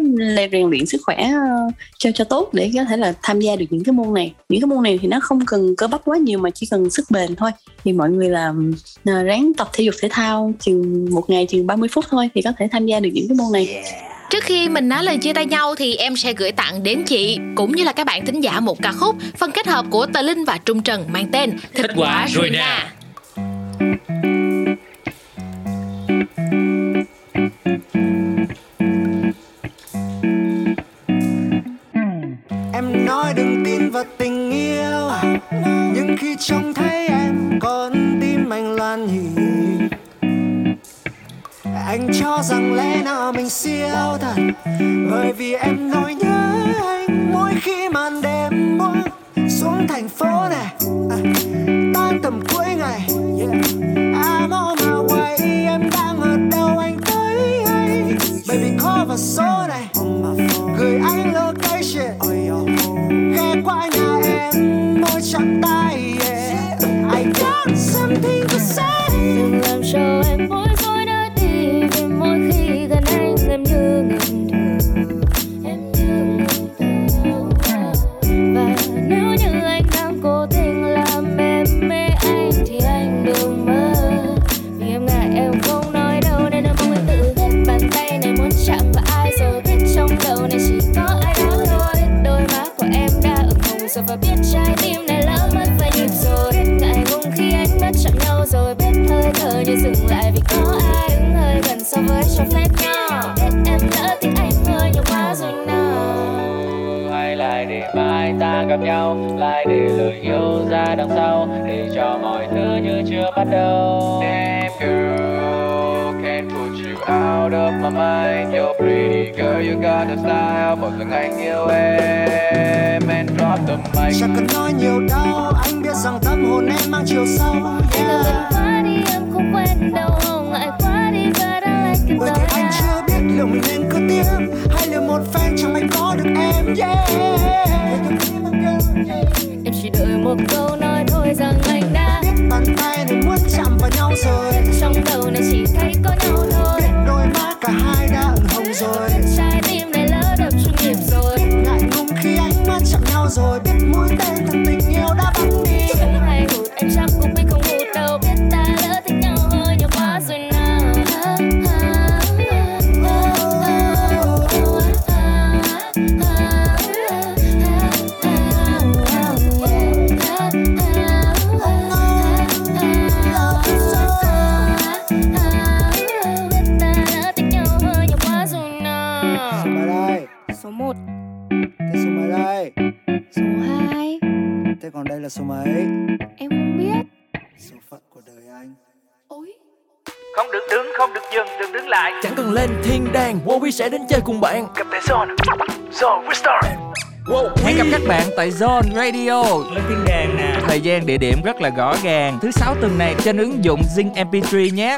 rèn luyện sức khỏe ờ, cho cho tốt để có thể là tham gia được những cái môn này. Những cái môn này thì nó không cần cơ bắp quá nhiều mà chỉ cần sức bền thôi. Thì mọi người là ờ, ráng tập thể dục thể thao chừng một ngày chừng 30 phút thôi thì có thể tham gia được những cái môn này Trước khi mình nói lời chia tay nhau thì em sẽ gửi tặng đến chị cũng như là các bạn thính giả một ca khúc phần kết hợp của Tờ Linh và Trung Trần mang tên Thích Quả Rồi Nà. Em nói đừng tin vào tình yêu Nhưng khi trông thấy em con tim anh lan nhịp anh cho rằng lẽ nào mình siêu thật? Bởi vì em nỗi nhớ anh Mỗi khi màn đêm buông xuống thành phố này. À, Tan tầm cuối ngày yeah. I'm on my way Em đang ở đâu anh tới hay? Baby call vào số này Gửi anh location. Ghé qua nhà em môi chạm tay anh chẳng cần nói nhiều đâu, anh biết rằng tâm hồn em mang chiều sâu. là số mấy? Em không biết. Số phận của đời anh. Ôi. Không được đứng, không được dừng, đừng đứng lại. Chẳng cần lên thiên đàng, Wowy sẽ đến chơi cùng bạn. Gặp tại Zone, we Restore Wow. Hẹn gặp các bạn tại Zone Radio. Lên thiên đàng nè. Thời gian địa điểm rất là rõ ràng. Thứ sáu tuần này trên ứng dụng Zing MP3 nhé.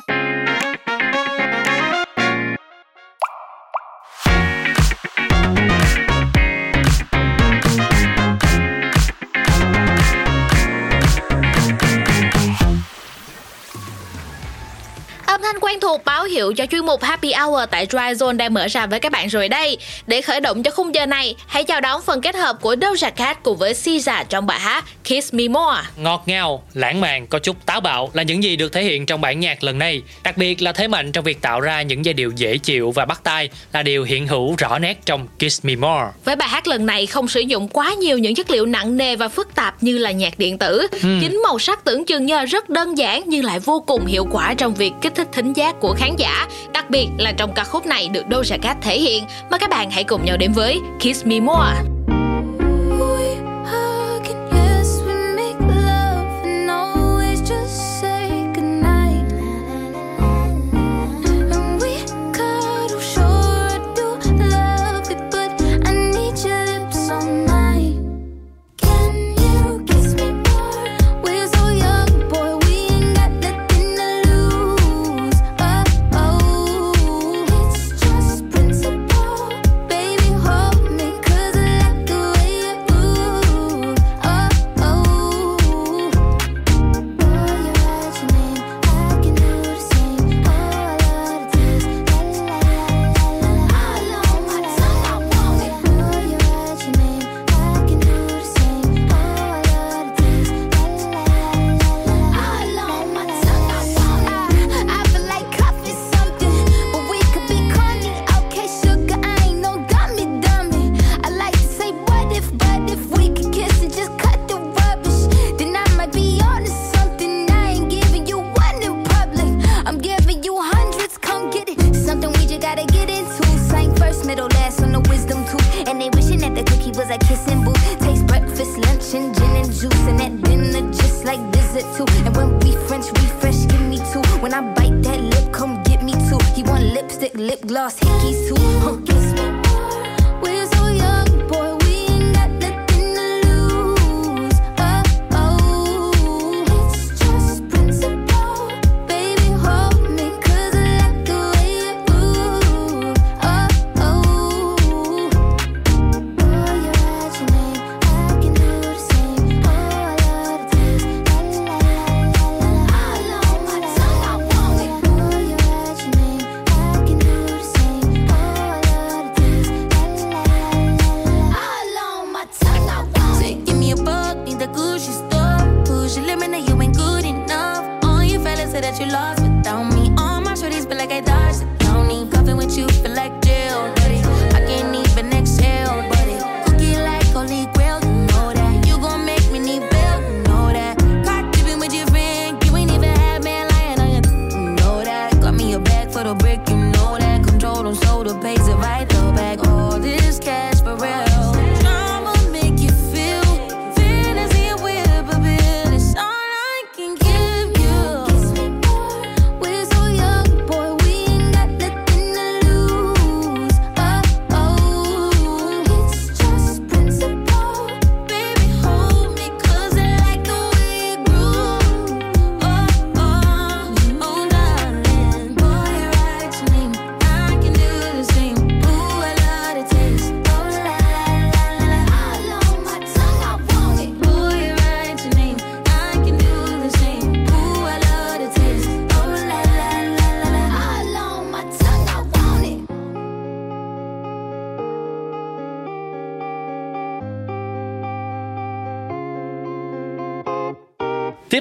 quen thuộc, báo hiệu cho chuyên mục Happy Hour tại Dry Zone đang mở ra với các bạn rồi đây. Để khởi động cho khung giờ này, hãy chào đón phần kết hợp của Doja Cat cùng với SZA trong bài hát Kiss Me More. Ngọt ngào, lãng mạn, có chút táo bạo là những gì được thể hiện trong bản nhạc lần này. Đặc biệt là thế mạnh trong việc tạo ra những giai điệu dễ chịu và bắt tai là điều hiện hữu rõ nét trong Kiss Me More. Với bài hát lần này không sử dụng quá nhiều những chất liệu nặng nề và phức tạp như là nhạc điện tử. Ừ. Chính màu sắc tưởng chừng như là rất đơn giản nhưng lại vô cùng hiệu quả trong việc kích thích thính giác của khán giả, đặc biệt là trong ca khúc này được Doja Cat thể hiện Mời các bạn hãy cùng nhau đến với Kiss Me More.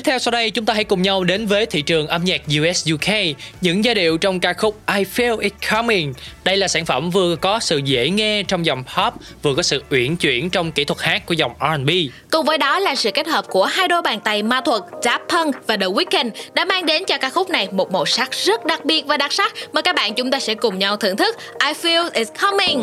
Theo sau đây chúng ta hãy cùng nhau đến với thị trường âm nhạc US UK, những giai điệu trong ca khúc I Feel It Coming. Đây là sản phẩm vừa có sự dễ nghe trong dòng pop, vừa có sự uyển chuyển trong kỹ thuật hát của dòng R&B. Cùng với đó là sự kết hợp của hai đôi bàn tay ma thuật Daft Punk và The Weeknd đã mang đến cho ca khúc này một màu sắc rất đặc biệt và đặc sắc mà các bạn chúng ta sẽ cùng nhau thưởng thức I Feel it Coming.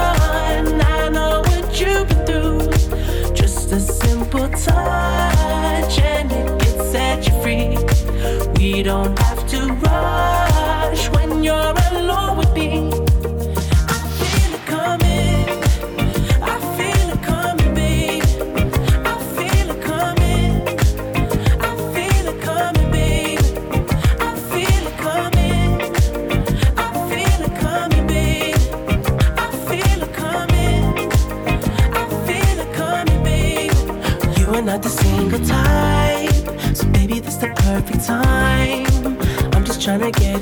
Touch and it can set you free. We don't have to rush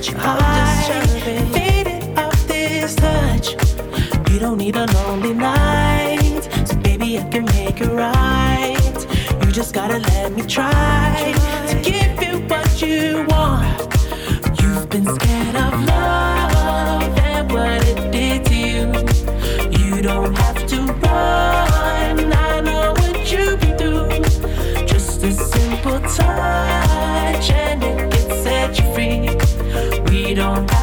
trying to get you high, faded off this touch. You don't need a lonely night, so baby, I can make it right. You just gotta let me try to give you what you want. You've been scared of love and what it did to you. You don't have to run. I know what you've been through. Just a simple touch and it can set you free. We don't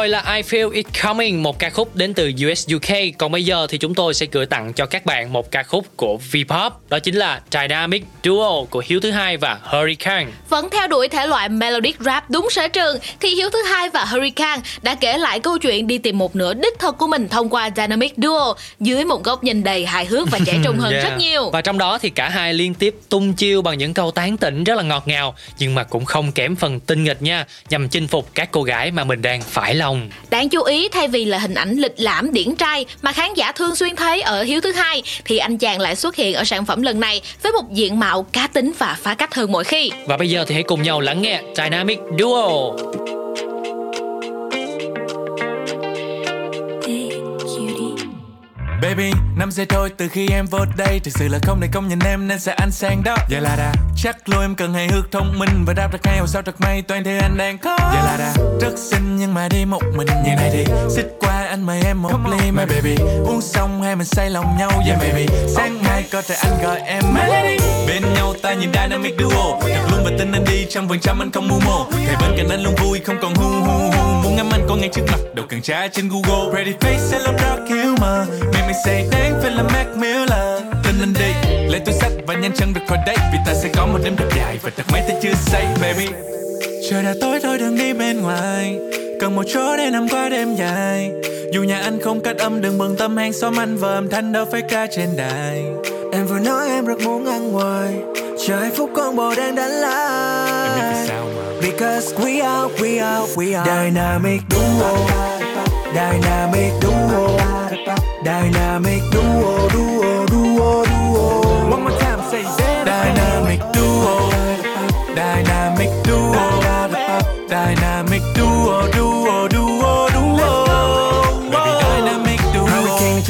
rồi là I Feel It Coming, một ca khúc đến từ US UK. Còn bây giờ thì chúng tôi sẽ gửi tặng cho các bạn một ca khúc của V-pop, đó chính là Dynamic Duo của Hiếu thứ hai và Hurricane. Vẫn theo đuổi thể loại melodic rap đúng sở trường thì Hiếu thứ hai và Hurricane đã kể lại câu chuyện đi tìm một nửa đích thực của mình thông qua Dynamic Duo dưới một góc nhìn đầy hài hước và trẻ trung hơn [laughs] Yeah. rất nhiều. Và trong đó thì cả hai liên tiếp tung chiêu bằng những câu tán tỉnh rất là ngọt ngào nhưng mà cũng không kém phần tinh nghịch nha, nhằm chinh phục các cô gái mà mình đang phải lòng. Đáng chú ý thay vì là hình ảnh lịch lãm điển trai mà khán giả thường xuyên thấy ở Hiếu thứ hai thì anh chàng lại xuất hiện ở sản phẩm lần này với một diện mạo cá tính và phá cách hơn mọi khi. Và bây giờ thì hãy cùng nhau lắng nghe Dynamic Duo. Baby, năm giây thôi từ khi em vô đây. Thực sự là không thể công nhận em nên sẽ ăn sang đó. Vậy là đã Chắc luôn em cần hài hước thông minh Và đáp được hay. Hồ sao thật may toàn thứ anh đang có Vậy là đã Rất xinh nhưng mà đi một mình như này thì Xích qua anh mời em một ly. My baby Uống xong hai mình say lòng nhau. Yeah. baby Sáng mai có thể anh gọi em. My lady. Bên nhau ta nhìn dynamic duo. Thật luôn và tin anh đi trong vòng trăm anh không mưu mô Thầy bên cạnh anh luôn vui không còn hu hu hu. Muốn ngắm anh có ngay trước mặt đâu cần tra trên google. Pretty face hello dark humor Make me say đáng phải là Mac Miller. Tin anh đi lấy túi sách và nhanh chân được khỏi đây Vì ta sẽ có một đêm thật dài và thật mấy ta chưa say baby. Trời đã tối thôi đừng đi bên ngoài. Cần một chỗ để nằm qua đêm dài. Dù nhà anh không cắt âm đừng bận tâm hàng xóm anh và âm thanh đâu phải ca trên đài. Em vừa nói em rất muốn ăn ngoài. Chờ hạnh phúc con bồ đang đánh lại Em biết vì sao mà. Because we are, we are, we are. Dynamic duo. Dynamic duo Dynamic duo, duo, duo, duo. One more time say that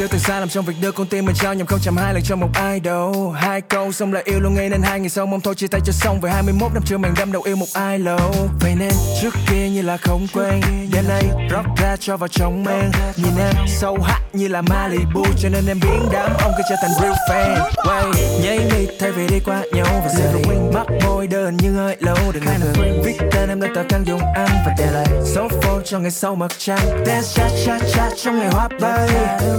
Hurricane chưa từng sai lầm trong việc đưa con tim mình trao nhầm không chạm hai lần cho một ai đâu hai câu xong là yêu luôn ngay nên hai ngày sau mong thôi, chia tay cho xong về 21 năm chưa màng đâm đầu yêu một ai lâu vậy nên trước kia như là không quen đêm nay rock ra cho vào trong men. Nhìn em sâu hắt như là Malibu, cho nên em biến đám ông kia trở thành real fan. Quay nháy mi thay vì đi qua nhau và giờ thì mắt môi đơn nhưng hơi lâu, đừng ngần viết tên em lên tờ căn dùng ăn và để lại số phone cho ngày sau mặt trăng. Dance cha cha cha trong ngày hoa bay.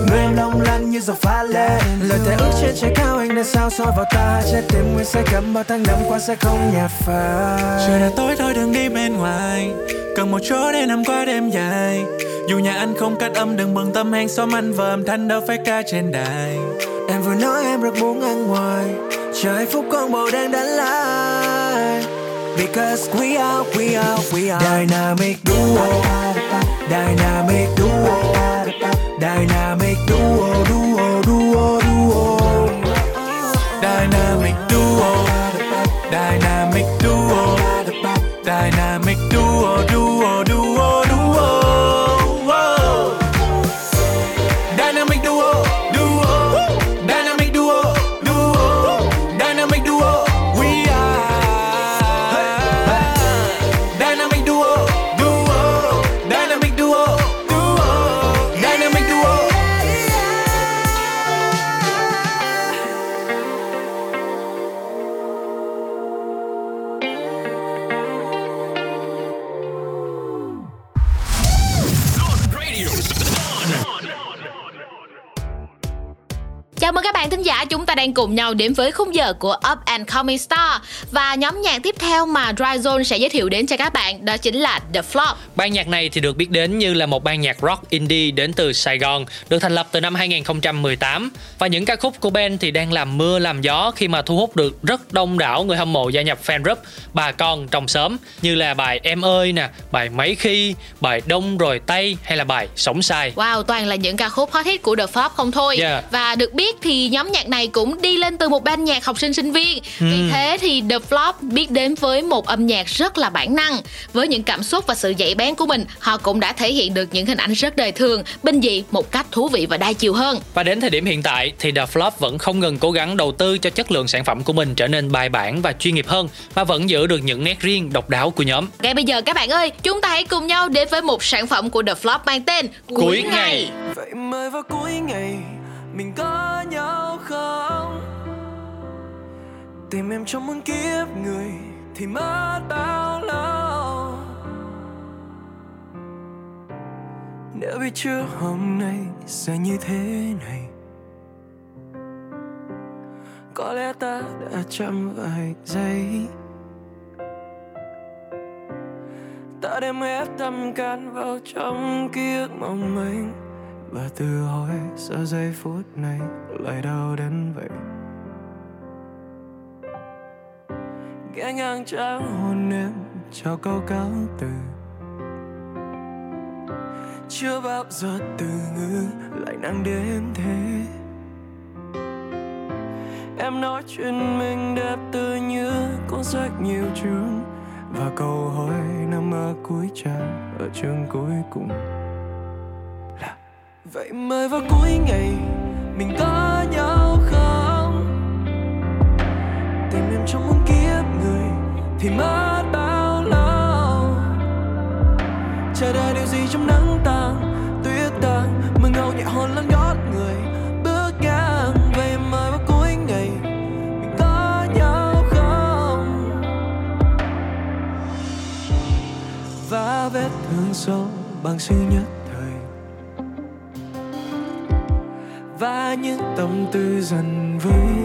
Người long lanh như dòng pha lê lời thề ước trên trái cao anh đã sao soi vào ta. Trái tim nguyên say cắm bao tháng năm qua sẽ không nhạt phai. Trời đã tối thôi đừng đi bên ngoài. Cần một chỗ để nằm qua đêm dài. Dù nhà anh không cắt âm đừng bận tâm hàng xóm anh và âm thanh đâu phải ca trên đài. Em vừa nói em rất muốn ăn ngoài. Chờ hạnh phúc con bồ đang đánh lại. Because we are, we are, we are. Dynamic duo. Dynamic duo Dynamic duo, duo, duo, duo chúng ta đang cùng nhau đến với khung giờ của Up and Coming Star Và nhóm nhạc tiếp theo mà Dry Zone sẽ giới thiệu đến cho các bạn đó chính là The Flop Ban nhạc này thì được biết đến như là một ban nhạc rock indie đến từ Sài Gòn, được thành lập từ năm 2018 và những ca khúc của band thì đang làm mưa làm gió khi mà thu hút được rất đông đảo người hâm mộ gia nhập fan group bà con trong xóm như là bài Em ơi nè, bài Mấy khi, bài Đông rồi Tây hay là bài Sống sai. Wow, toàn là những ca khúc hot hit của The Flop không thôi Yeah. Và được biết thì nhóm nhạc này cũng đi lên từ một ban nhạc học sinh sinh viên Vì Hmm. thế thì The Flop biết đến với một âm nhạc rất là bản năng Với những cảm xúc và sự dạy bén của mình Họ cũng đã thể hiện được những hình ảnh rất đời thường, bình dị một cách thú vị và đa chiều hơn Và đến thời điểm hiện tại thì The Flop vẫn không ngừng cố gắng đầu tư cho chất lượng sản phẩm của mình trở nên bài bản và chuyên nghiệp hơn và vẫn giữ được những nét riêng độc đáo của nhóm. Ngay bây giờ các bạn ơi, chúng ta hãy cùng nhau đến với một sản phẩm của The Flop mang tên Cuối ngày. Vậy mới vào cuối ngày mình có nhau không? Tìm em trong muôn kiếp người Thì mất bao lâu? Nếu biết trước hôm nay sẽ như thế này, Có lẽ ta đã chậm vài giây. Ta đem hết tâm can vào trong ký ức mong manh. Và tự hỏi sao giây phút này, lại đau đến vậy. Ghé ngang trắng hôn em cho câu cáo từ. Chưa bao giờ từ ngữ lại nặng đến thế. Em nói chuyện mình đẹp tươi như cuốn sách nhiều chương. Và câu hỏi nằm ở cuối trang, ở chương cuối cùng vậy mới vào cuối ngày, mình có nhau không? Tìm em trong muôn kiếp người, thì mất bao lâu? Chờ đợi điều gì trong nắng tàn, tuyết tàn, mưa ngâu nhẹ hôn lên gót người. Bước ngang, vậy mới vào cuối ngày, mình có nhau không? Và vết thương sâu bằng sự nhất. Những tâm tư dần vơi.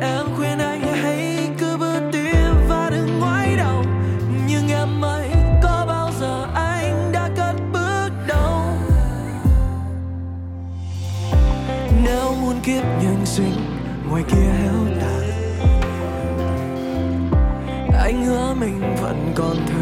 Em khuyên anh hãy cứ bước tiếp và đừng ngoái đầu. Nhưng em ơi, có bao giờ anh đã cất bước đâu? Nếu muốn kiếp nhân sinh ngoài kia héo tàn. Anh hứa mình vẫn còn thời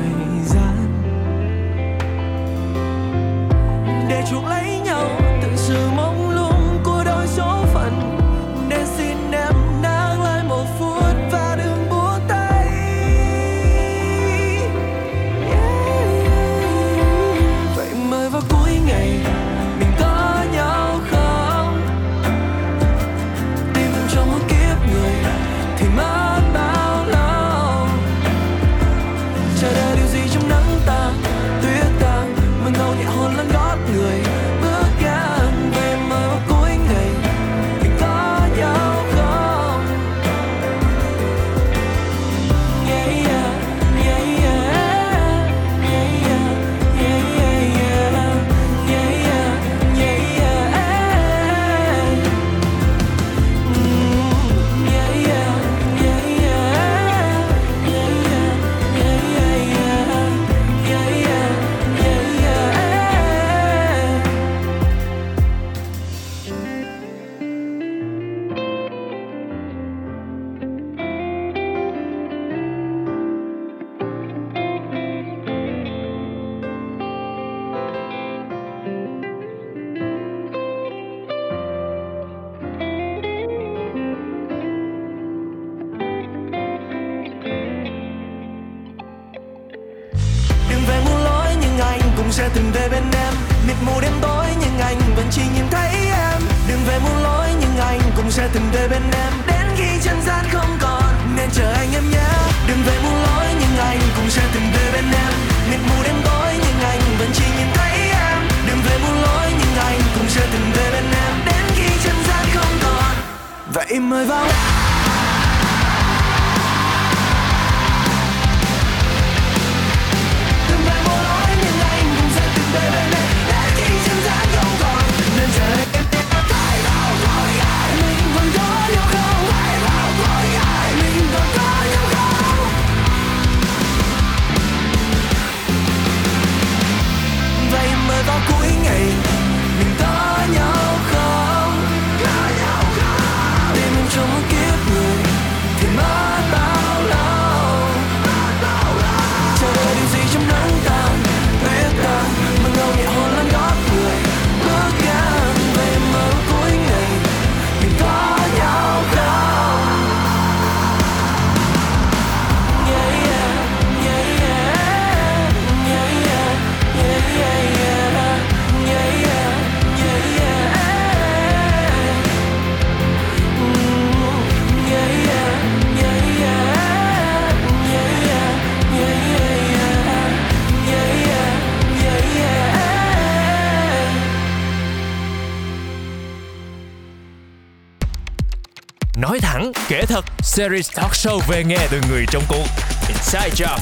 Series talk show về nghe từ người trong cuộc Inside Job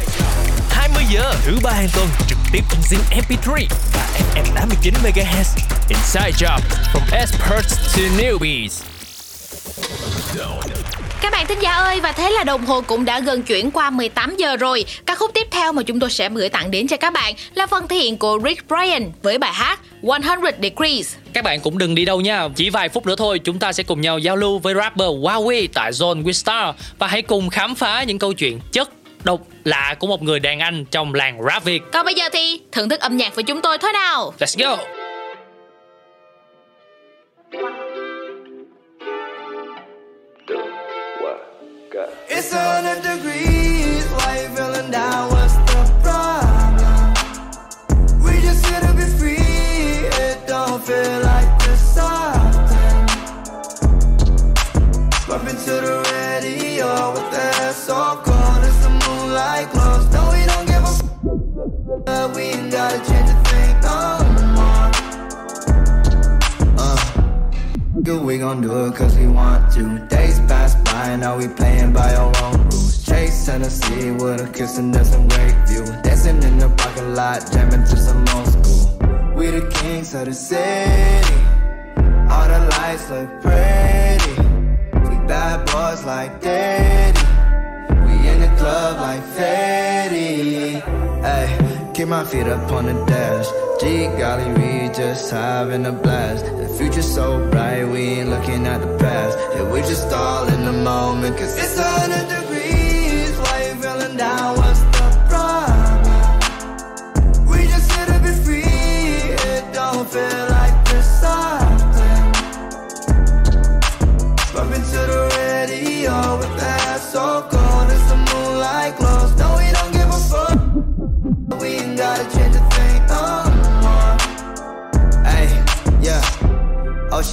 20 giờ, thứ ba hàng tuần, trực tiếp trên Zing MP3 và FM 89 MHz. Inside Job From experts to newbies bạn thính giả ơi và thế là đồng hồ cũng đã gần chuyển qua 18 giờ rồi. Ca khúc tiếp theo mà chúng tôi sẽ gửi tặng đến cho các bạn là phần thể hiện của Rick Bryan với bài hát 100 Degrees. Các bạn cũng đừng đi đâu nha. Chỉ vài phút nữa thôi chúng ta sẽ cùng nhau giao lưu với rapper Huawei tại Zone with Star và hãy cùng khám phá những câu chuyện chất độc lạ của một người đàn anh trong làng rap Việt. Còn bây giờ thì thưởng thức âm nhạc với chúng tôi thôi nào. Let's go. It's a hundred degrees. Why you feeling down? What's the problem? We just here to be free. It don't feel like this often. Bumping to the radio with the air so cold as the moonlight glows. No, we don't give a f- we ain't gotta change Good, we gon' do it cause we want to. Days pass by, and now we playing by our own rules. Chase Tennessee with a kiss and there's some great view. Dancing in the parking lot, jamming to some old school. We the kings of the city. All the lights look pretty. We bad boys like Daddy. We in the club like Fetty. Keep my feet up on the dash. G golly, we just having a blast. The future's so bright, we ain't looking at the past. Yeah, we just all in the moment, cause it's a hundred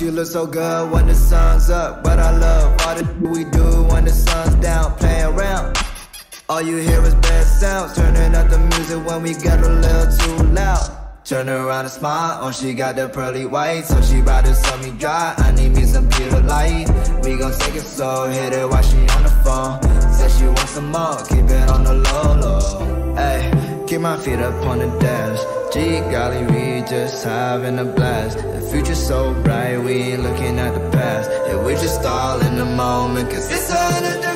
she look so good when the sun's up. But I love all the we do when the sun's down. Play around. All you hear is bad sounds. Turning up the music when we get a little too loud. Turn around and smile. Oh, she got the pearly white. So she bout to sell me dry. I need me some Peter Light. We gon' take it slow. Hit it while she on the phone. Said she wants some more. Keep it on the low, low. Hey, keep my feet up on the dash. G golly, we just having a blast. The future's so bright, we ain't looking at the past. Yeah, we just all in the moment, cause it's a hundred